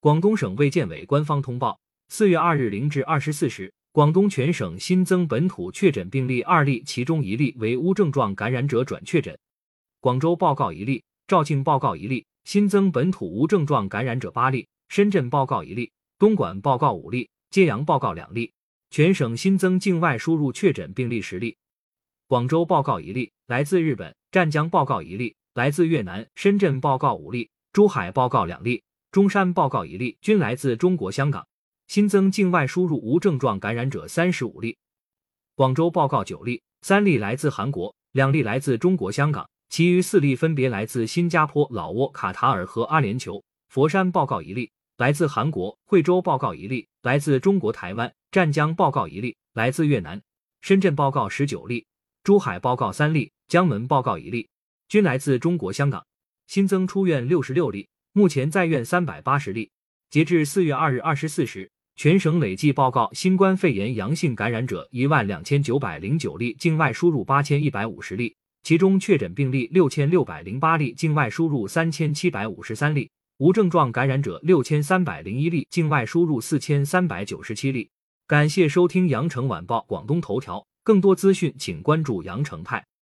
广东省卫健委官方通报：四月二日零至二十四时，广东全省新增本土确诊病例二例，其中一例为无症状感染者转确诊。广州报告一例，肇庆报告一例，新增本土无症状感染者八例。深圳报告一例，东莞报告五例，揭阳报告两例。全省新增境外输入确诊病例十例。广州报告一例，来自日本；湛江报告一例，来自越南；深圳报告五例，珠海报告两例，中山报告一例，均来自中国香港。新增境外输入无症状感染者三十五例。广州报告九例，三例来自韩国，两例来自中国香港，其余四例分别来自新加坡、老挝、卡塔尔和阿联酋。佛山报告一例。来自韩国惠州报告一例，来自中国台湾湛江报告一例，来自越南深圳报告十九例，珠海报告三例，江门报告一例，均来自中国香港。新增出院六十六例，目前在院三百八十例。截至四月二日二十四时，全省累计报告新冠肺炎阳性感染者一万两千九百零九例，境外输入八千一百五十例，其中确诊病例六千六百零八例，境外输入三千七百五十三例。无症状感染者六千三百零一例，境外输入四千三百九十七例。感谢收听羊城晚报广东头条，更多资讯请关注羊城派。